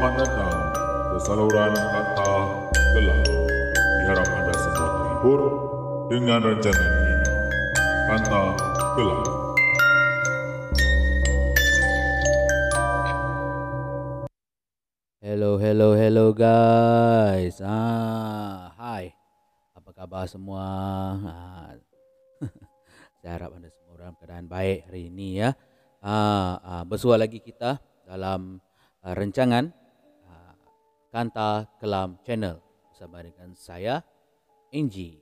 Selamat datang ke saluran kata gelap. Diharap anda semua terhibur dengan rancangan ini. Kata gelap. Hello, hello, hello guys. Ah, hai. Apa khabar semua? Ah, saya harap anda semua dalam keadaan baik hari ini ya. Ah, ah, bersua lagi kita dalam uh, rancangan uh, Kanta Kelam Channel bersama dengan saya Angie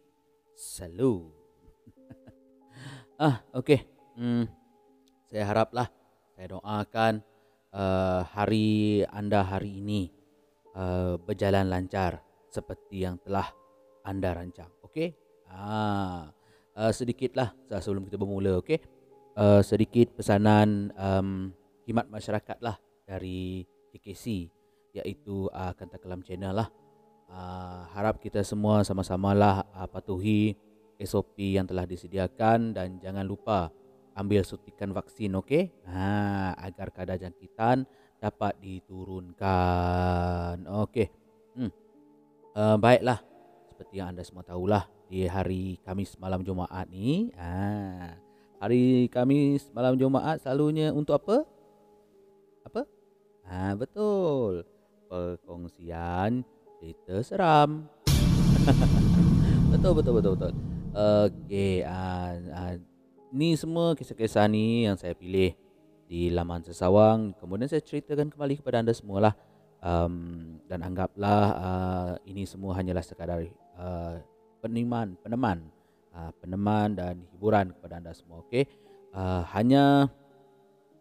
Salu. ah, okey. Hmm, saya haraplah saya doakan uh, hari anda hari ini uh, berjalan lancar seperti yang telah anda rancang. Okey? Ah, uh, sedikitlah sebelum kita bermula, okey? Uh, sedikit pesanan um, khidmat masyarakat lah dari KKC iaitu uh, Kanta Kelam Channel lah. Uh, harap kita semua sama-sama lah uh, patuhi SOP yang telah disediakan dan jangan lupa ambil suntikan vaksin okey? Ha agar kadar jangkitan dapat diturunkan okey? Hmm. Uh, baiklah. Seperti yang anda semua tahulah di hari Kamis malam Jumaat ni ha hari Kamis malam Jumaat selalunya untuk apa? Apa? Ha betul perkongsian cerita seram. Betul betul betul betul. Okey uh, uh, ni semua kisah-kisah ni yang saya pilih di laman sesawang. Kemudian saya ceritakan kembali kepada anda semualah. Um, dan anggaplah uh, ini semua hanyalah sekadar uh, peneman peneman. Uh, peneman dan hiburan kepada anda semua okey? Uh, hanya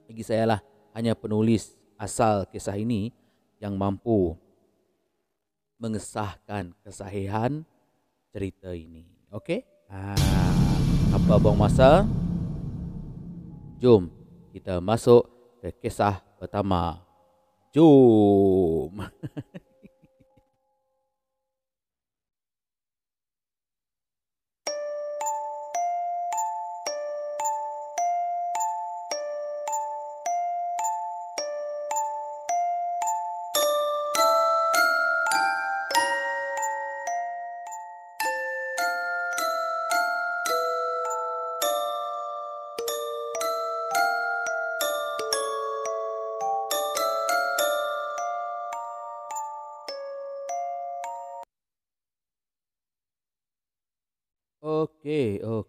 bagi saya lah hanya penulis asal kisah ini yang mampu mengesahkan kesahihan cerita ini okey uh, apa buang masa? Jom kita masuk ke kisah pertama. Jom.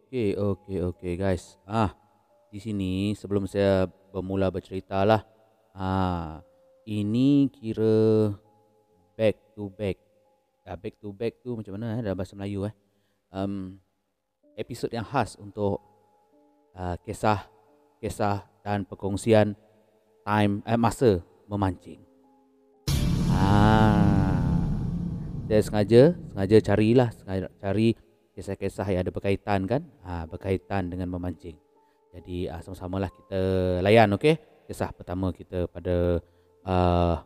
Okey, okey, okey, guys. Ah, di sini sebelum saya bermula bercerita lah. Ah, ini kira back to back. Ah, back to back tu macam mana eh dalam bahasa Melayu eh? Um, episod yang khas untuk uh, kisah kisah dan perkongsian time eh, masa memancing. Ah, saya sengaja sengaja carilah sengaja cari kisah-kisah yang ada berkaitan kan? Ha, berkaitan dengan memancing. Jadi uh, sama-samalah kita layan okey? Kisah pertama kita pada uh,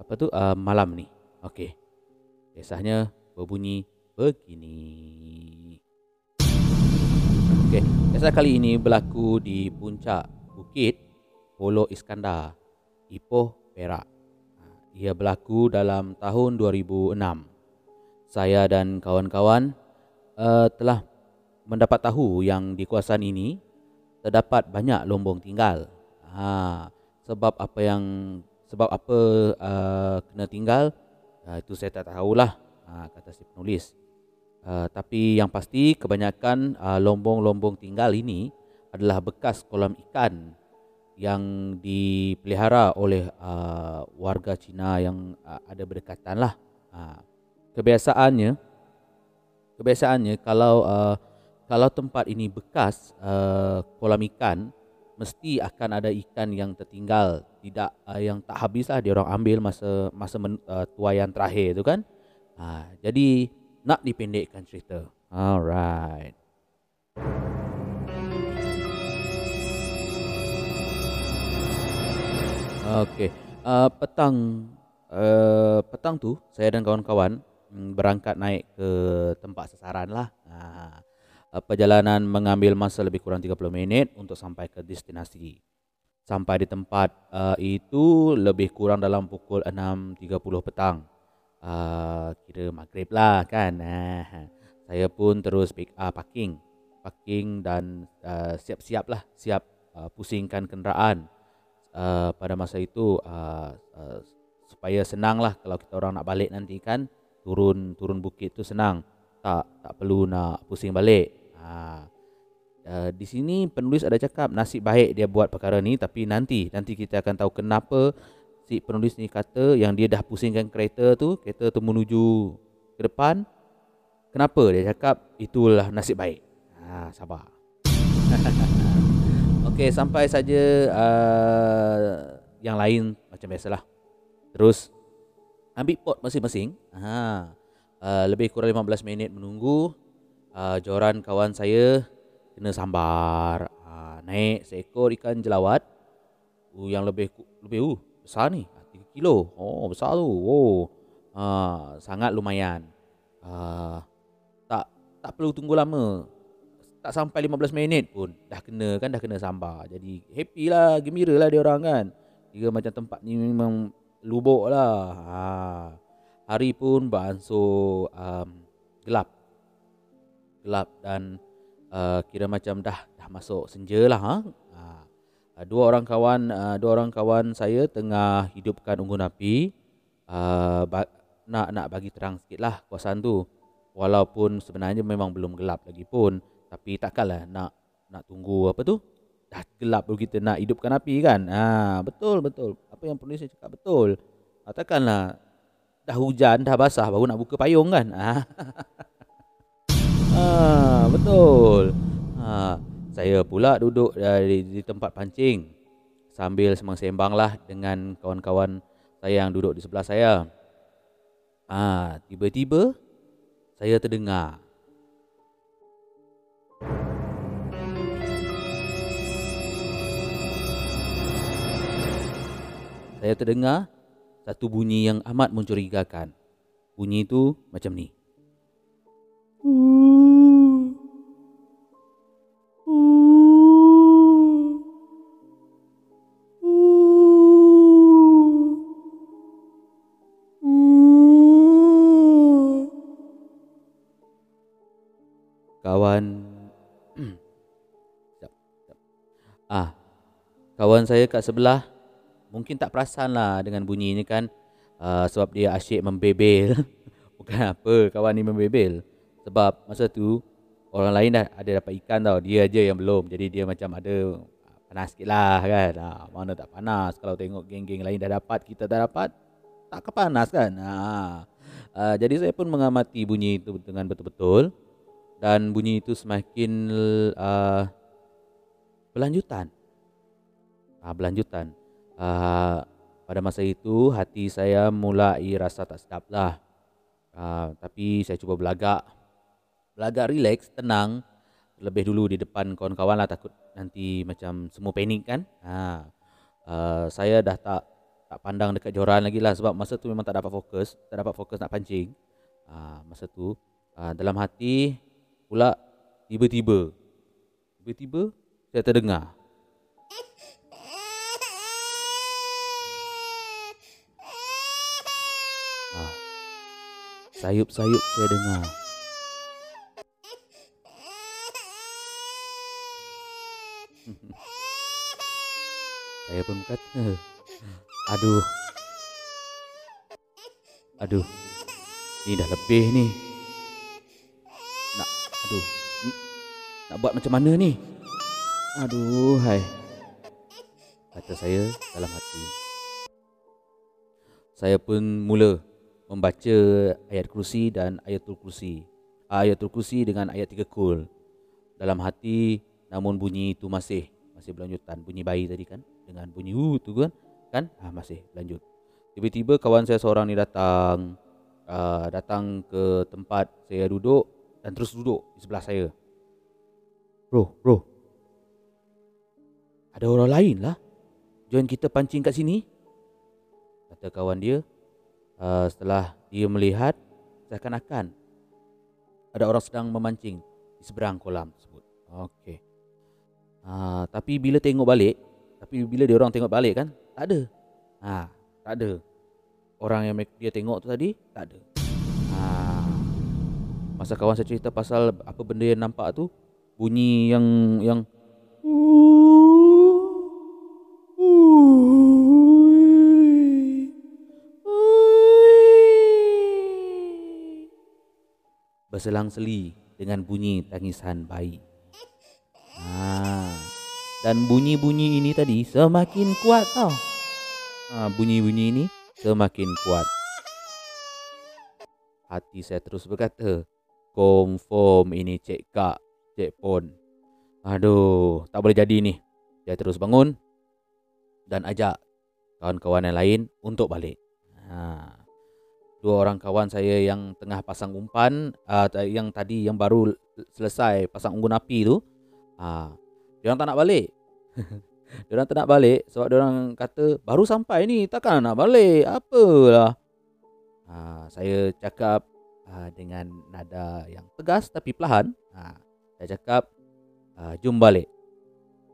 apa tu? Uh, malam ni. Okey. Kisahnya berbunyi begini. Okey. Kisah kali ini berlaku di puncak bukit Polo Iskandar Ipoh Perak. Ia berlaku dalam tahun 2006 saya dan kawan-kawan uh, telah mendapat tahu yang di kawasan ini terdapat banyak lombong tinggal. Ha, sebab apa yang sebab apa uh, kena tinggal uh, itu saya tak tahulah uh, kata si penulis. Uh, tapi yang pasti kebanyakan uh, lombong-lombong tinggal ini adalah bekas kolam ikan yang dipelihara oleh uh, warga Cina yang uh, ada berdekatan lah. Uh, kebiasaannya kebiasaannya kalau uh, kalau tempat ini bekas uh, kolam ikan mesti akan ada ikan yang tertinggal. Tidak uh, yang tak habis lah dia orang ambil masa masa men, uh, tuayan terakhir tu kan. Uh, jadi nak dipendekkan cerita. Alright. Okey, uh, petang uh, petang tu saya dan kawan-kawan berangkat naik ke tempat sasaran lah. Ha, perjalanan mengambil masa lebih kurang 30 minit untuk sampai ke destinasi. sampai di tempat uh, itu lebih kurang dalam pukul 6.30 petang. Uh, kira maghrib lah kan. Uh, saya pun terus pick, uh, parking. Parking dan uh, siap-siap lah. Siap uh, pusingkan kenderaan. Uh, pada masa itu uh, uh, supaya senang lah kalau kita orang nak balik nanti kan turun turun bukit tu senang. Tak tak perlu nak pusing balik. Ha. Uh, di sini penulis ada cakap nasib baik dia buat perkara ni tapi nanti nanti kita akan tahu kenapa si penulis ni kata yang dia dah pusingkan kereta tu kereta tu menuju ke depan kenapa? Dia cakap itulah nasib baik. Ha sabar. Okey sampai saja uh, yang lain macam biasalah. Terus ambil pot masing-masing. Ha. Uh, lebih kurang 15 minit menunggu. Uh, joran kawan saya kena sambar. Ha, naik seekor ikan jelawat. Uh, yang lebih lebih uh, besar ni. 3 kilo. Oh besar tu. Oh. Uh, sangat lumayan. Uh, tak tak perlu tunggu lama. Tak sampai 15 minit pun. Dah kena kan dah kena sambar. Jadi happy lah gembira lah dia orang kan. Kira macam tempat ni memang lubuk lah. Ha. hari pun beransur um, gelap. Gelap dan uh, kira macam dah dah masuk senja lah ha? uh, dua orang kawan uh, dua orang kawan saya tengah hidupkan unggun api. Uh, nak nak bagi terang sikit lah kawasan tu. Walaupun sebenarnya memang belum gelap lagi pun. Tapi takkanlah nak nak tunggu apa tu. Dah gelap kita nak hidupkan api kan? Ha, betul betul apa yang penulis cakap betul ha, takkanlah dah hujan dah basah baru nak buka payung kan ha. Ha, betul. Ha, saya pula duduk di, di tempat pancing sambil sembang-sembang lah dengan kawan-kawan saya yang duduk di sebelah saya. Ha, tiba-tiba saya terdengar Saya terdengar satu bunyi yang amat mencurigakan. Bunyi itu macam ni. Kawan Ah, kawan saya kat sebelah mungkin tak perasan lah dengan bunyi ni kan uh, sebab dia asyik membebel. Bukan apa kawan ni membebel. Sebab masa tu orang lain dah ada dapat ikan tau. Dia aja yang belum. Jadi dia macam ada panas sikit lah kan. Ha, mana tak panas. Kalau tengok geng-geng lain dah dapat kita tak dapat tak kepanas kan? Ha. uh, jadi saya pun mengamati bunyi itu dengan betul-betul. Dan bunyi itu semakin uh, berlanjutan. Uh, berlanjutan uh, pada masa itu hati saya mulai rasa tak sedap lah. Uh, tapi saya cuba belagak, belagak relax, tenang. Lebih dulu di depan kawan-kawan lah takut nanti macam semua panik kan. Uh, uh, saya dah tak tak pandang dekat joran lagi lah sebab masa tu memang tak dapat fokus, tak dapat fokus nak pancing. Uh, masa tu uh, dalam hati pula tiba-tiba, tiba-tiba saya terdengar Sayup-sayup saya dengar. saya pun kata, aduh, aduh, ini dah lebih ni. Nak, aduh, nak buat macam mana ni? Aduh, hai. Kata saya dalam hati. Saya pun mula membaca ayat kursi dan ayatul kursi. Ayatul kursi dengan ayat tiga kul. Dalam hati namun bunyi itu masih masih berlanjutan bunyi bayi tadi kan dengan bunyi hu tu kan kan ah masih lanjut. Tiba-tiba kawan saya seorang ni datang uh, datang ke tempat saya duduk dan terus duduk di sebelah saya. Bro, bro. Ada orang lain lah. Join kita pancing kat sini. Kata kawan dia, uh, setelah dia melihat seakan-akan ada orang sedang memancing di seberang kolam tersebut. Okey. Uh, tapi bila tengok balik, Tapi bila dia orang tengok balik kan, tak ada. Ha, tak ada. Orang yang dia tengok tu tadi, tak ada. Ha. Masa kawan saya cerita pasal apa benda yang nampak tu, bunyi yang yang berselang-seli dengan bunyi tangisan bayi. Ha. Dan bunyi-bunyi ini tadi semakin kuat tau. Ha, bunyi-bunyi ini semakin kuat. Hati saya terus berkata, confirm ini cik kak, cik pon. Aduh, tak boleh jadi ni. Saya terus bangun dan ajak kawan-kawan yang lain untuk balik. Ha. Dua orang kawan saya yang tengah pasang umpan, uh, yang tadi yang baru selesai pasang unggun api tu, ha. dia orang tak nak balik. dia orang tak nak balik sebab dia orang kata baru sampai ni, takkan nak balik. Apalah. Ha, saya cakap uh, dengan nada yang tegas tapi perlahan. Ha, saya cakap, uh, jom balik.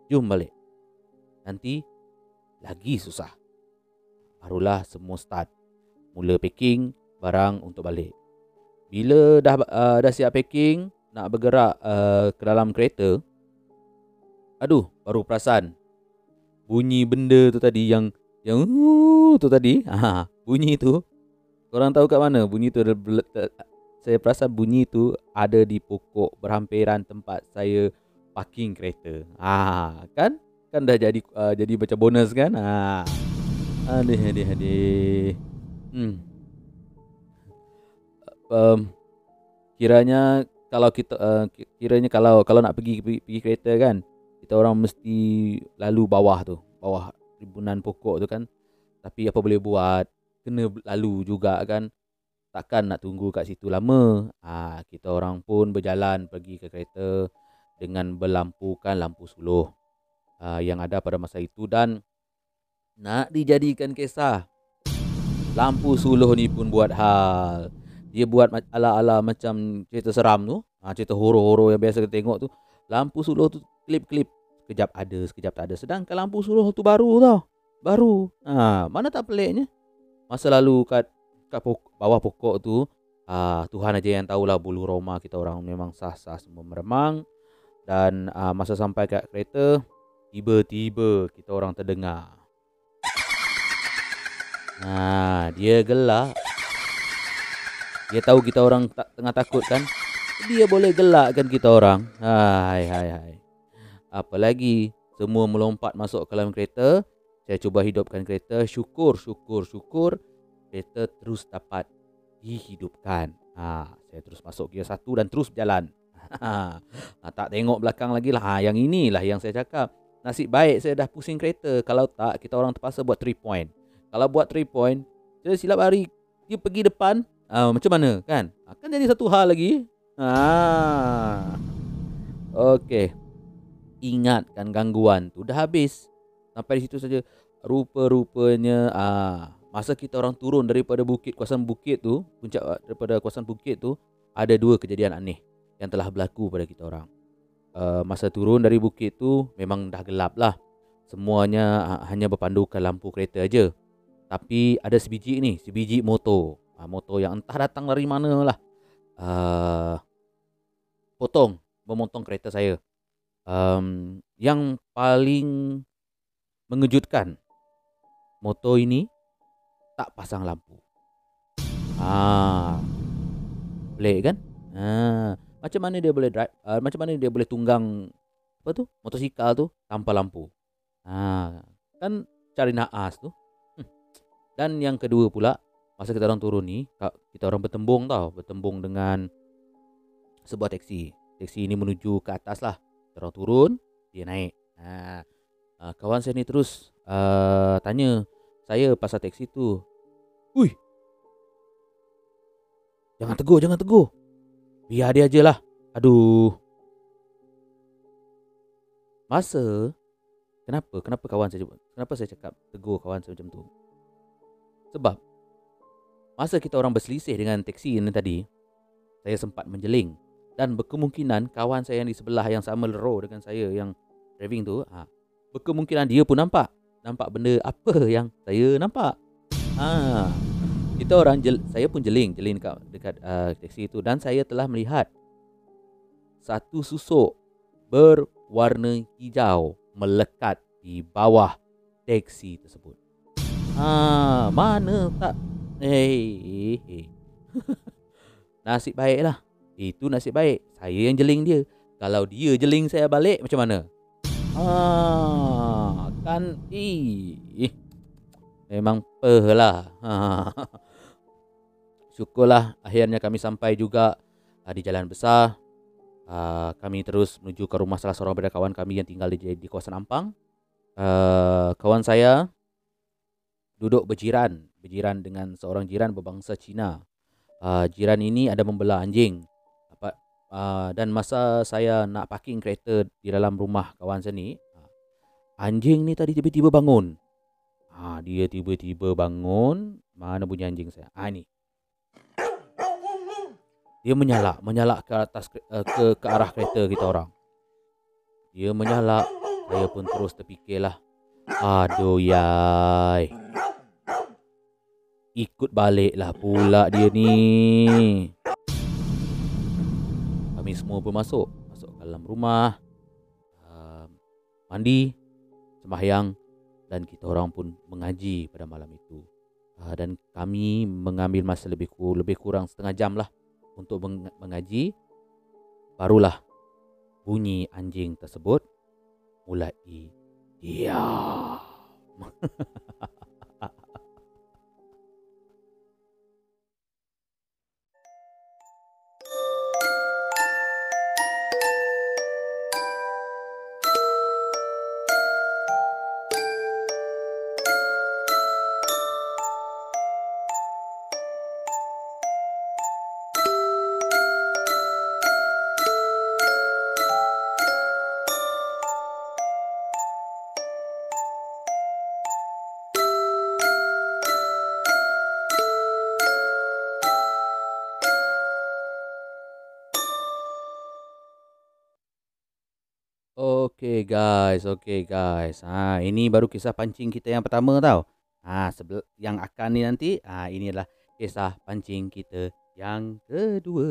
Jom balik. Nanti lagi susah. Barulah semua start. Mula packing barang untuk balik. Bila dah uh, dah siap packing, nak bergerak uh, ke dalam kereta, aduh, baru perasan bunyi benda tu tadi yang yang uh, tu tadi, ha, bunyi tu Korang tahu kat mana bunyi tu ada saya perasan bunyi tu ada di pokok berhampiran tempat saya parking kereta. Ah, kan? Kan dah jadi uh, jadi macam bonus kan? Ah. Aduh, aduh, aduh. Hmm. Um, kiranya kalau kita uh, kiranya kalau kalau nak pergi, pergi pergi kereta kan, kita orang mesti lalu bawah tu, bawah ribunan pokok tu kan. Tapi apa boleh buat? kena lalu juga kan. Takkan nak tunggu kat situ lama. Ha, kita orang pun berjalan pergi ke kereta dengan berlampukan lampu suluh. Ha, yang ada pada masa itu dan nak dijadikan kisah. Lampu suluh ni pun buat hal dia buat ala-ala macam cerita seram tu. Ha, cerita horor-horor yang biasa kita tengok tu. Lampu suluh tu klip-klip. Sekejap ada sekejap tak ada. Sedangkan lampu suluh tu baru tau. Baru. Ha, mana tak peliknya? Masa lalu kat kat pokok, bawah pokok tu uh, Tuhan aja yang tahulah bulu roma kita orang memang sah-sah semua meremang. Dan uh, masa sampai kat kereta tiba-tiba kita orang terdengar. Nah, dia gelak. Dia tahu kita orang tak tengah takut kan? Dia boleh gelakkan kita orang. Hai hai hai. Apalagi semua melompat masuk ke dalam kereta. Saya cuba hidupkan kereta. Syukur syukur syukur. Kereta terus dapat dihidupkan. Ha, saya terus masuk gear satu dan terus berjalan. Ha, tak tengok belakang lagi lah. Ha, yang inilah yang saya cakap. Nasib baik saya dah pusing kereta. Kalau tak kita orang terpaksa buat 3 point. Kalau buat 3 point saya silap hari dia pergi depan ha, macam mana kan akan jadi satu hal lagi ha. Okey. Ingatkan gangguan tu dah habis. Sampai di situ saja rupa-rupanya ah masa kita orang turun daripada bukit kawasan bukit tu puncak ah, daripada kawasan bukit tu ada dua kejadian aneh yang telah berlaku pada kita orang. Uh, masa turun dari bukit tu memang dah gelap lah. Semuanya uh, hanya berpandukan lampu kereta aja. Tapi ada sebiji ni, sebiji motor. Uh, motor yang entah datang dari mana lah. Uh, potong, memotong kereta saya. Um, yang paling mengejutkan motor ini tak pasang lampu. Ah. Pelik kan? Ah, macam mana dia boleh drive? Uh, macam mana dia boleh tunggang apa tu? Motosikal tu tanpa lampu. Ah, kan cari naas tu. Hmm. Dan yang kedua pula, masa kita orang turun ni, kita orang bertembung tau, bertembung dengan sebuah teksi. Teksi ini menuju ke atas lah. Kita orang turun, dia naik. Uh, kawan saya ni terus uh, tanya saya pasal teksi tu. Ui. Jangan tegur, jangan tegur. Biar dia aje lah. Aduh. Masa kenapa? Kenapa kawan saya kenapa saya cakap tegur kawan saya macam tu? Sebab masa kita orang berselisih dengan teksi ini tadi, saya sempat menjeling dan berkemungkinan kawan saya yang di sebelah yang sama lero dengan saya yang driving tu, ha, berkemungkinan dia pun nampak. Nampak benda apa yang saya nampak. Ha. Kita orang jel, saya pun jeling, jeling dekat dekat uh, teksi itu dan saya telah melihat satu susuk berwarna hijau melekat di bawah teksi tersebut. Ha, mana tak? Hei, hei. nasib baiklah. Itu nasib baik. Saya yang jeling dia. Kalau dia jeling saya balik macam mana? Ah, kan ih. Memang peh lah. Syukurlah akhirnya kami sampai juga uh, di jalan besar. Uh, kami terus menuju ke rumah salah seorang daripada kawan kami yang tinggal di, di kawasan Ampang. Uh, kawan saya duduk berjiran, berjiran dengan seorang jiran berbangsa Cina. Uh, jiran ini ada membelah anjing. Uh, dan masa saya nak parking kereta di dalam rumah kawan saya ni uh, anjing ni tadi tiba-tiba bangun. Ha uh, dia tiba-tiba bangun. Mana bunyi anjing saya? Ah uh, ni dia menyalak menyalak ke atas uh, ke ke arah kereta kita orang. Dia menyalak saya pun terus terfikirlah. Aduh yai ikut baliklah pula dia ni. Kami semua pun masuk. Masuk dalam rumah. Uh, mandi sembahyang dan kita orang pun mengaji pada malam itu. Uh, dan kami mengambil masa lebih lebih kurang setengah jam lah untuk meng- mengaji. Barulah bunyi anjing tersebut mulai diam Okay guys, okay guys. Ha, ini baru kisah pancing kita yang pertama tau. Ha, yang akan ni nanti, ha, ini adalah kisah pancing kita yang kedua.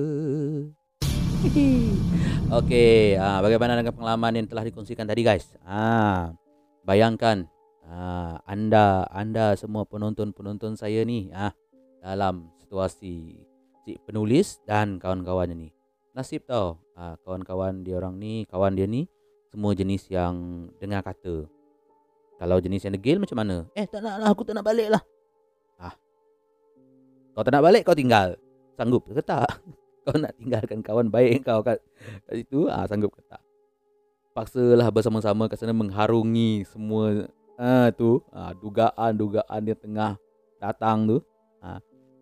okay, ha, bagaimana dengan pengalaman yang telah dikongsikan tadi guys? Ha, bayangkan ha, anda anda semua penonton-penonton saya ni ha, dalam situasi si penulis dan kawan-kawannya ni. Nasib tau, ha, kawan-kawan dia orang ni, kawan dia ni, semua jenis yang dengar kata. Kalau jenis yang degil macam mana? Eh tak nak lah aku tak nak balik lah. Ah. Kau tak nak balik kau tinggal. Sanggup ke tak? Kau nak tinggalkan kawan baik kau kat, kat situ? Ah sanggup ke tak? Paksalah bersama-sama kat sana mengharungi semua ah tu ah dugaan-dugaan yang tengah datang tu. Ah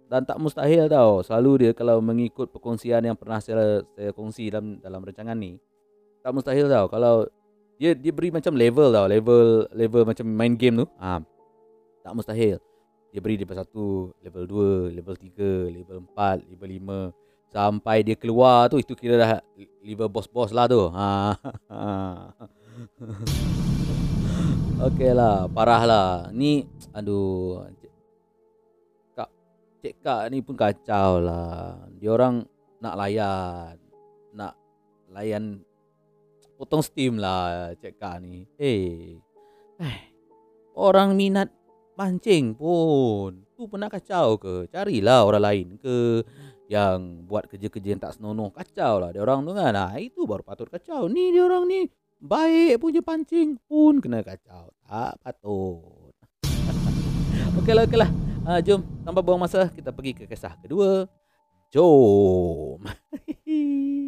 dan tak mustahil tau. Selalu dia kalau mengikut perkongsian yang pernah saya saya kongsi dalam dalam rancangan ni, tak mustahil tau. Kalau dia dia beri macam level tau. Level level macam main game tu. Ha, tak mustahil. Dia beri level 1 level 2 level 3 level 4 level 5 sampai dia keluar tu itu kira dah level boss-boss lah tu. Ha. Okey lah. Parah lah. Ni aduh. Kak cik kak ni pun kacau lah. Dia orang nak layan. Nak layan potong steam lah Cik Kak ni. Eh, eh, orang minat mancing pun. Tu pun nak kacau ke? Carilah orang lain ke yang buat kerja-kerja yang tak senonoh. Kacau lah dia orang tu kan. Nah, itu baru patut kacau. Ni dia orang ni baik punya pancing pun kena kacau. Tak patut. okeylah, okeylah. Uh, jom, tanpa buang masa, kita pergi ke kisah kedua. Jom.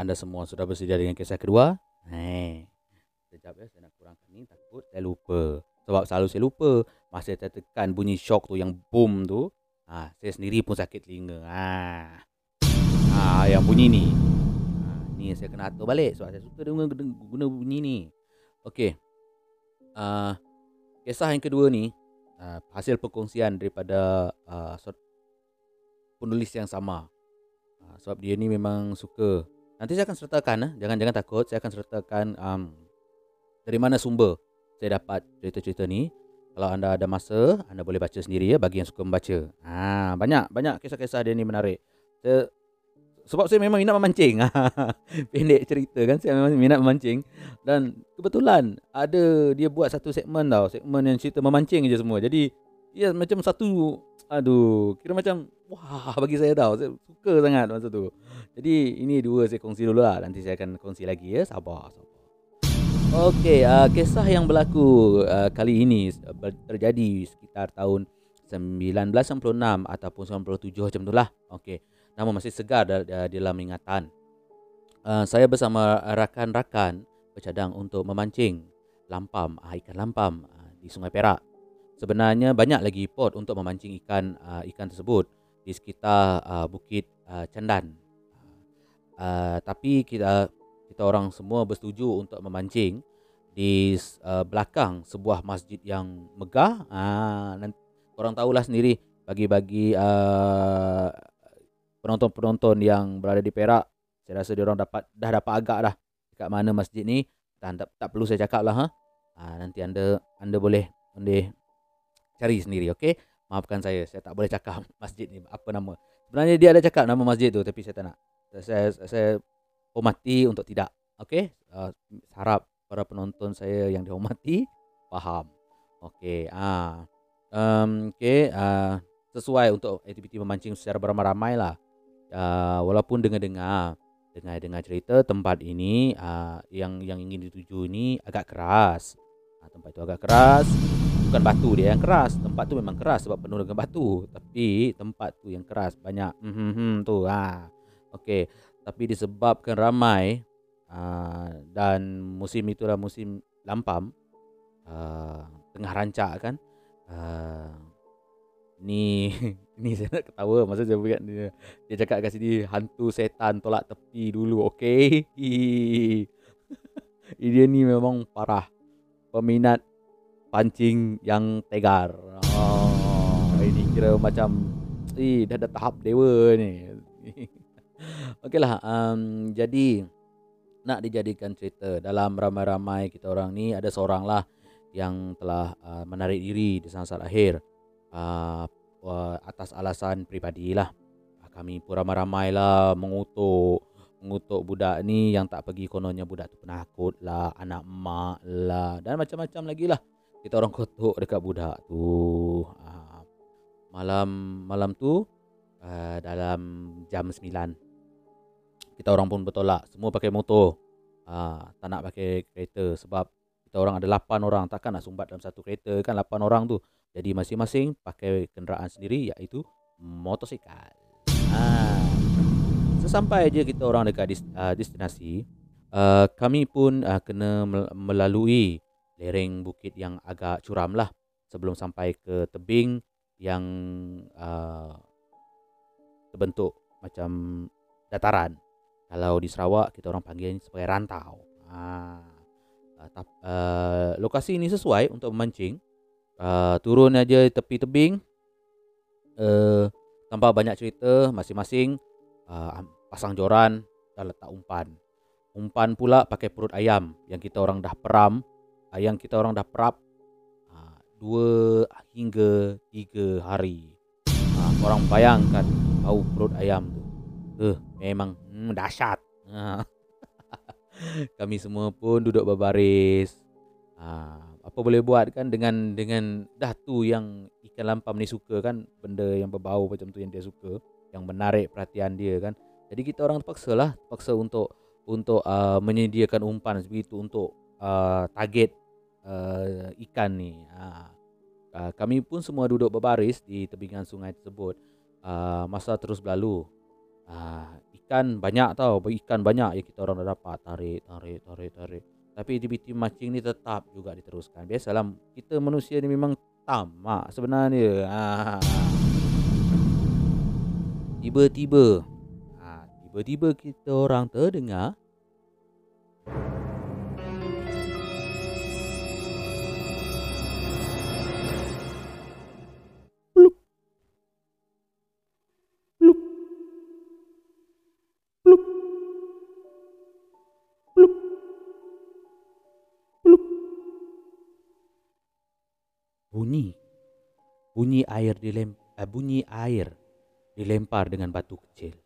anda semua sudah bersedia dengan kisah kedua? Hei. Sekejap ya, saya nak kurangkan ni takut saya lupa. Sebab selalu saya lupa masa saya tekan bunyi shock tu yang boom tu, ha, saya sendiri pun sakit telinga. Ha. Ha, yang bunyi ni. Ha, ni saya kena atur balik sebab saya suka guna, guna bunyi ni. Okey. Uh, kisah yang kedua ni uh, hasil perkongsian daripada uh, penulis yang sama. Uh, sebab dia ni memang suka. Nanti saya akan sertakan, eh. jangan jangan takut. Saya akan sertakan um, dari mana sumber saya dapat cerita-cerita ni. Kalau anda ada masa, anda boleh baca sendiri ya bagi yang suka membaca. Ha, banyak banyak kisah-kisah dia ni menarik. Saya, sebab saya memang minat memancing. Pendek cerita kan, saya memang minat memancing. Dan kebetulan ada dia buat satu segmen tau. Segmen yang cerita memancing je semua. Jadi, ya macam satu, aduh, kira macam, wah bagi saya tau. Saya suka sangat masa tu. Jadi, ini dua saya kongsi dulu lah. Nanti saya akan kongsi lagi ya. Sabar, sabar. Okey, uh, kisah yang berlaku uh, kali ini terjadi sekitar tahun 1996 ataupun 97 macam itulah. Okey. Nama masih segar dalam ingatan. Uh, saya bersama rakan-rakan bercadang untuk memancing lampam, uh, ikan lampam uh, di Sungai Perak. Sebenarnya banyak lagi pot untuk memancing ikan uh, ikan tersebut di sekitar uh, Bukit uh, Candan. Uh, tapi kita kita orang semua bersetuju untuk memancing di uh, belakang sebuah masjid yang megah. Ah, uh, orang tahulah sendiri bagi-bagi uh, penonton-penonton yang berada di Perak. Saya rasa dia orang dapat dah dapat agak dah dekat mana masjid ni. Dan tak, tak perlu saya cakap lah. Ha? Uh, nanti anda anda boleh boleh cari sendiri, okey? Maafkan saya, saya tak boleh cakap masjid ni apa nama. Sebenarnya dia ada cakap nama masjid tu tapi saya tak nak. Saya saya hormati untuk tidak. Okey, uh, harap para penonton saya yang dihormati faham. Okey, ah. Um, okey, uh, sesuai untuk aktiviti memancing secara beramai-ramai lah. Uh, walaupun dengar-dengar dengar-dengar cerita tempat ini uh, yang yang ingin dituju ini agak keras. Uh, tempat itu agak keras. Bukan batu dia yang keras. Tempat tu memang keras sebab penuh dengan batu. Tapi tempat tu yang keras banyak. Hmm, tu. Ha. Okey. Tapi disebabkan ramai uh, dan musim itu adalah musim lampam uh, tengah rancak kan uh, ni ni saya nak ketawa. Masa saya buat dia dia cakap kat sini hantu setan tolak tepi dulu okey? Dia ni memang parah. Peminat pancing yang tegar. Oh ini kira macam eh dah ada tahap dewa ni Okeylah, um, jadi nak dijadikan cerita dalam ramai-ramai kita orang ni ada seorang lah yang telah uh, menarik diri di saat-saat akhir uh, atas alasan pribadi lah. Kami pun ramai-ramai lah mengutuk mengutuk budak ni yang tak pergi kononnya budak tu penakut lah, anak mak lah dan macam-macam lagi lah. Kita orang kutuk dekat budak tu. Uh, malam malam tu uh, dalam jam 9 kita orang pun bertolak. Semua pakai motor. Ha, tak nak pakai kereta sebab kita orang ada 8 orang. Takkan nak sumbat dalam satu kereta kan 8 orang tu. Jadi masing-masing pakai kenderaan sendiri iaitu motosikal. Ha. sesampai je kita orang dekat uh, destinasi uh, kami pun uh, kena melalui lereng bukit yang agak curam lah. Sebelum sampai ke tebing yang uh, terbentuk macam dataran kalau di Sarawak kita orang panggil ini sebagai rantau. Ha. Uh, lokasi ini sesuai untuk memancing. Uh, turun aja tepi tebing. Uh, tanpa banyak cerita masing-masing uh, pasang joran dan letak umpan. Umpan pula pakai perut ayam yang kita orang dah peram. Ayam kita orang dah perap uh, dua hingga tiga hari. Uh, orang bayangkan bau perut ayam tu. Uh, memang dahsyat. Ha. Kami semua pun duduk berbaris. Ha, apa boleh buat kan dengan dengan dah tu yang ikan lampam ni suka kan benda yang berbau macam tu yang dia suka yang menarik perhatian dia kan. Jadi kita orang terpaksa lah terpaksa untuk untuk uh, menyediakan umpan sebegitu untuk uh, target uh, ikan ni. Ha. Uh, kami pun semua duduk berbaris di tebingan sungai tersebut. Uh, masa terus berlalu. Uh, ikan banyak tau ikan banyak yang kita orang dah dapat. Tarik tarik tarik tarik. Tapi aktiviti mancing ni tetap juga diteruskan. Biasalah kita manusia ni memang tamak sebenarnya. Ha. tiba-tiba ha, tiba-tiba kita orang terdengar bunyi air dilem uh, bunyi air dilempar dengan batu kecil.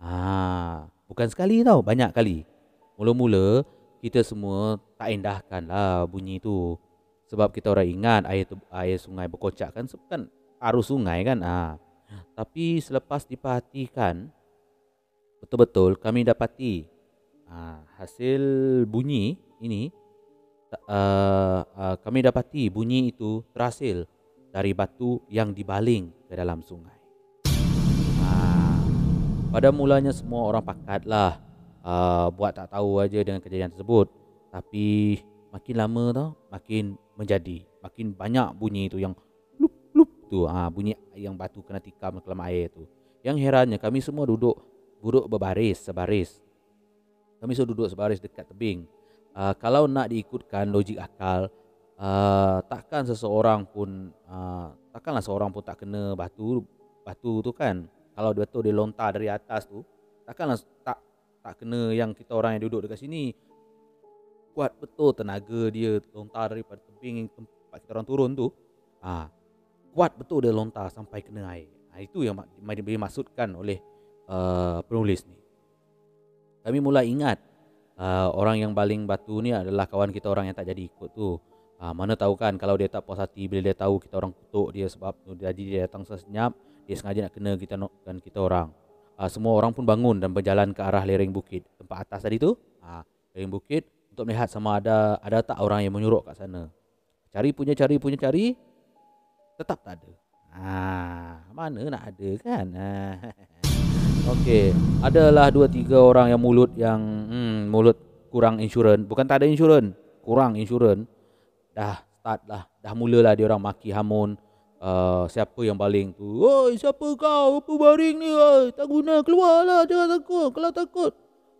Ah, bukan sekali tau, banyak kali. Mula-mula kita semua tak indahkan lah bunyi tu. Sebab kita orang ingat air tu, air sungai berkocak kan kan arus sungai kan. Ah. Tapi selepas diperhatikan betul-betul kami dapati ah, hasil bunyi ini uh, uh, kami dapati bunyi itu terhasil dari batu yang dibaling ke dalam sungai. Uh, pada mulanya semua orang pakatlah uh, buat tak tahu aja dengan kejadian tersebut. Tapi makin lama tau, makin menjadi, makin banyak bunyi itu yang lup lup tu, uh, bunyi yang batu kena tikam ke dalam air tu. Yang herannya kami semua duduk duduk berbaris sebaris. Kami semua duduk sebaris dekat tebing uh, kalau nak diikutkan logik akal uh, takkan seseorang pun uh, takkanlah seorang pun tak kena batu batu tu kan. Kalau dia betul dia lontar dari atas tu takkanlah tak tak kena yang kita orang yang duduk dekat sini. Kuat betul tenaga dia lontar daripada tebing tempat kita orang turun tu. Ah kuat betul dia lontar sampai kena air. Ha, itu yang dimaksudkan oleh uh, penulis ni. Kami mula ingat uh, orang yang baling batu ni adalah kawan kita orang yang tak jadi ikut tu. Uh, mana tahu kan kalau dia tak puas hati bila dia tahu kita orang kutuk dia sebab tu jadi dia datang sesenyap, dia sengaja nak kena kita dan kita orang. Uh, semua orang pun bangun dan berjalan ke arah lereng bukit tempat atas tadi tu. Uh, lereng bukit untuk melihat sama ada ada tak orang yang menyuruh kat sana. Cari punya cari punya cari tetap tak ada. Ah, mana nak ada kan? Okey, adalah dua tiga orang yang mulut yang hmm, mulut kurang insurans, bukan tak ada insurans, kurang insurans. Dah start lah, dah mulalah dia orang maki hamun uh, siapa yang baling tu. Oi, siapa kau? Apa baring ni? Oi, tak guna, keluarlah, jangan takut. Kalau takut,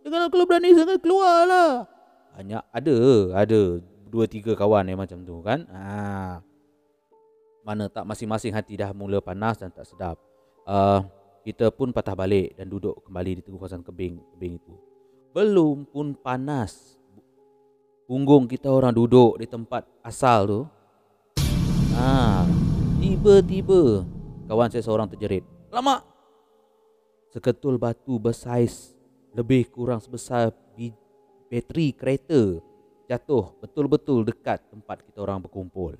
jangan kalau berani sangat keluarlah. Banyak ada, ada dua tiga kawan yang macam tu kan. Ha. Mana tak masing-masing hati dah mula panas dan tak sedap. Uh, kita pun patah balik dan duduk kembali di tengah kawasan kebing kebing itu. Belum pun panas. Punggung kita orang duduk di tempat asal tu. Ah, tiba-tiba kawan saya seorang terjerit. Lama. Seketul batu bersaiz lebih kurang sebesar bateri kereta jatuh betul-betul dekat tempat kita orang berkumpul.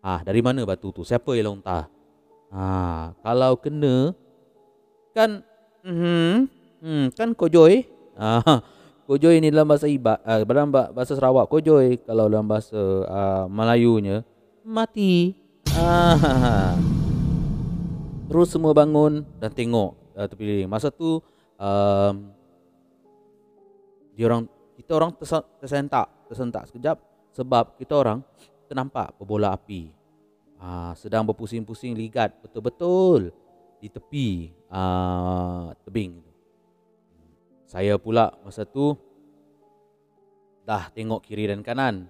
Ah, dari mana batu tu? Siapa yang lontar? Ah, kalau kena kan hmm, hmm kan kojoy ah kojoy ni dalam bahasa iba uh, dalam bahasa Sarawak kojoy kalau dalam bahasa uh, Melayunya. Mati. Ah terus semua bangun dan tengok uh, tepi masa tu um, dia orang kita orang tersentak tersentak sekejap sebab kita orang ternampak berbola api. Uh, sedang berpusing-pusing ligat betul-betul di tepi uh, tebing Saya pula masa tu dah tengok kiri dan kanan.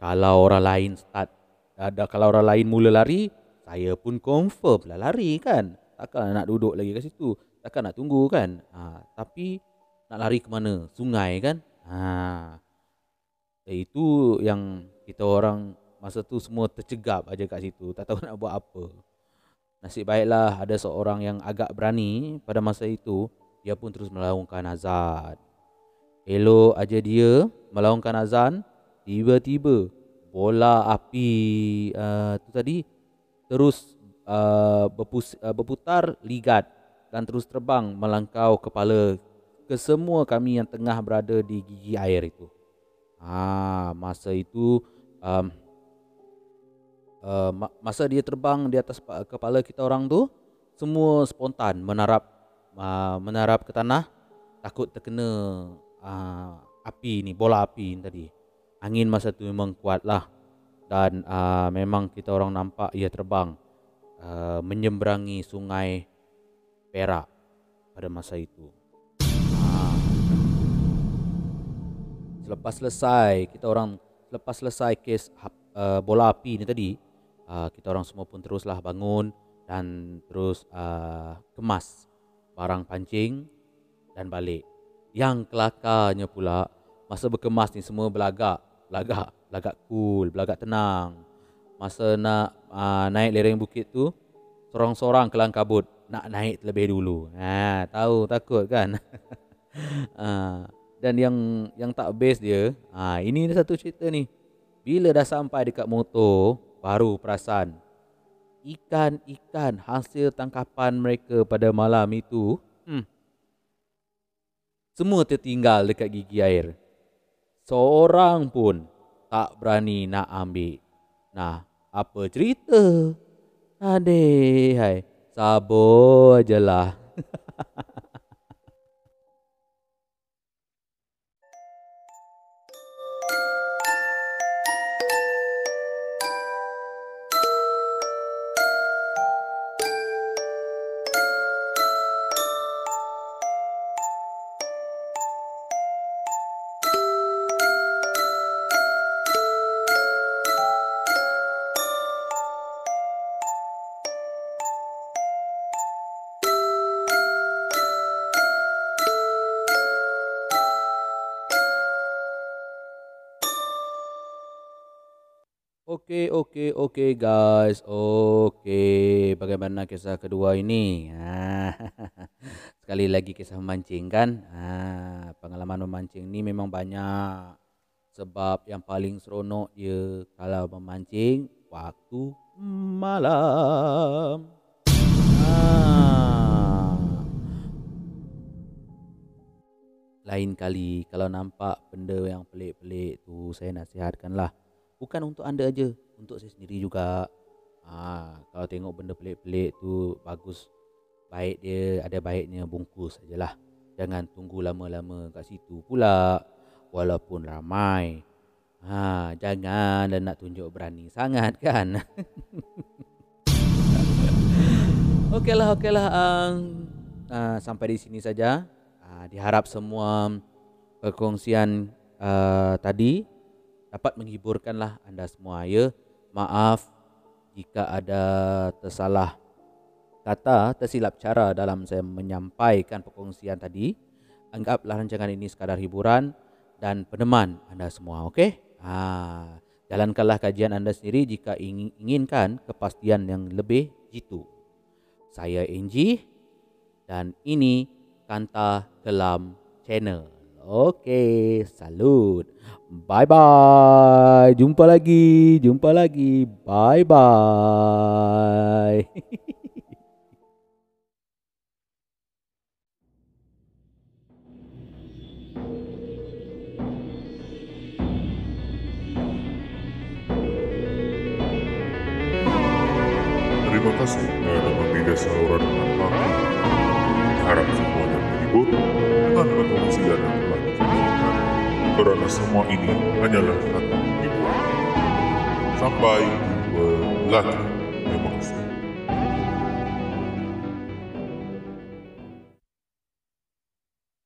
Kalau orang lain start ada kalau orang lain mula lari, saya pun confirm lah lari kan. Takkan nak duduk lagi kat situ. Takkan nak tunggu kan. Ha, tapi nak lari ke mana? Sungai kan. Ha. Itu yang kita orang masa tu semua tercegap aja kat situ. Tak tahu nak buat apa. Nasib baiklah ada seorang yang agak berani pada masa itu Dia pun terus melaungkan azan. Elok aja dia melaungkan azan Tiba-tiba bola api uh, tu tadi Terus uh, berpus, uh, berputar ligat Dan terus terbang melangkau kepala Ke semua kami yang tengah berada di gigi air itu. Ah, Masa itu um, uh, masa dia terbang di atas kepala kita orang tu semua spontan menarap uh, menarap ke tanah takut terkena uh, api ni, bola api ni tadi. Angin masa tu memang kuat lah. Dan uh, memang kita orang nampak ia terbang uh, menyeberangi sungai Perak pada masa itu. Uh, selepas selesai, kita orang selepas selesai kes uh, bola api ni tadi, uh, kita orang semua pun teruslah bangun dan terus uh, kemas barang pancing dan balik. Yang kelakarnya pula masa berkemas ni semua belagak, belagak, belagak cool, belagak tenang. Masa nak uh, naik lereng bukit tu, seorang-seorang kelang kabut nak naik terlebih dulu. Ha, tahu takut kan? uh, dan yang yang tak best dia, ha, ini satu cerita ni. Bila dah sampai dekat motor, baru perasan ikan-ikan hasil tangkapan mereka pada malam itu hmm, semua tertinggal dekat gigi air. Seorang pun tak berani nak ambil. Nah, apa cerita? Adik, hai. Sabar je Okey, okey, okey guys. Okey, bagaimana kisah kedua ini? Ha. Sekali lagi kisah memancing kan? Ha. Pengalaman memancing ni memang banyak. Sebab yang paling seronok dia kalau memancing waktu malam. Ha. Lain kali kalau nampak benda yang pelik-pelik tu saya nasihatkanlah bukan untuk anda aja, untuk saya sendiri juga. Ha, kalau tengok benda pelik-pelik tu bagus, baik dia ada baiknya bungkus sajalah. Jangan tunggu lama-lama kat situ pula. Walaupun ramai. Ha, jangan dan nak tunjuk berani sangat kan. okeylah, okeylah. Um, uh, sampai di sini saja. Uh, diharap semua perkongsian uh, tadi dapat menghiburkanlah anda semua ya. Maaf jika ada tersalah kata, tersilap cara dalam saya menyampaikan perkongsian tadi. Anggaplah rancangan ini sekadar hiburan dan peneman anda semua, okey? Ha, jalankanlah kajian anda sendiri jika ingin, inginkan kepastian yang lebih jitu. Saya Angie dan ini Kanta Kelam Channel. Okey, salut. Bye bye. Jumpa lagi. Jumpa lagi. Bye bye. Terima kasih kerana membina saluran apa Harap kerana semua ini hanyalah satu hiburan. Sampai jumpa lagi.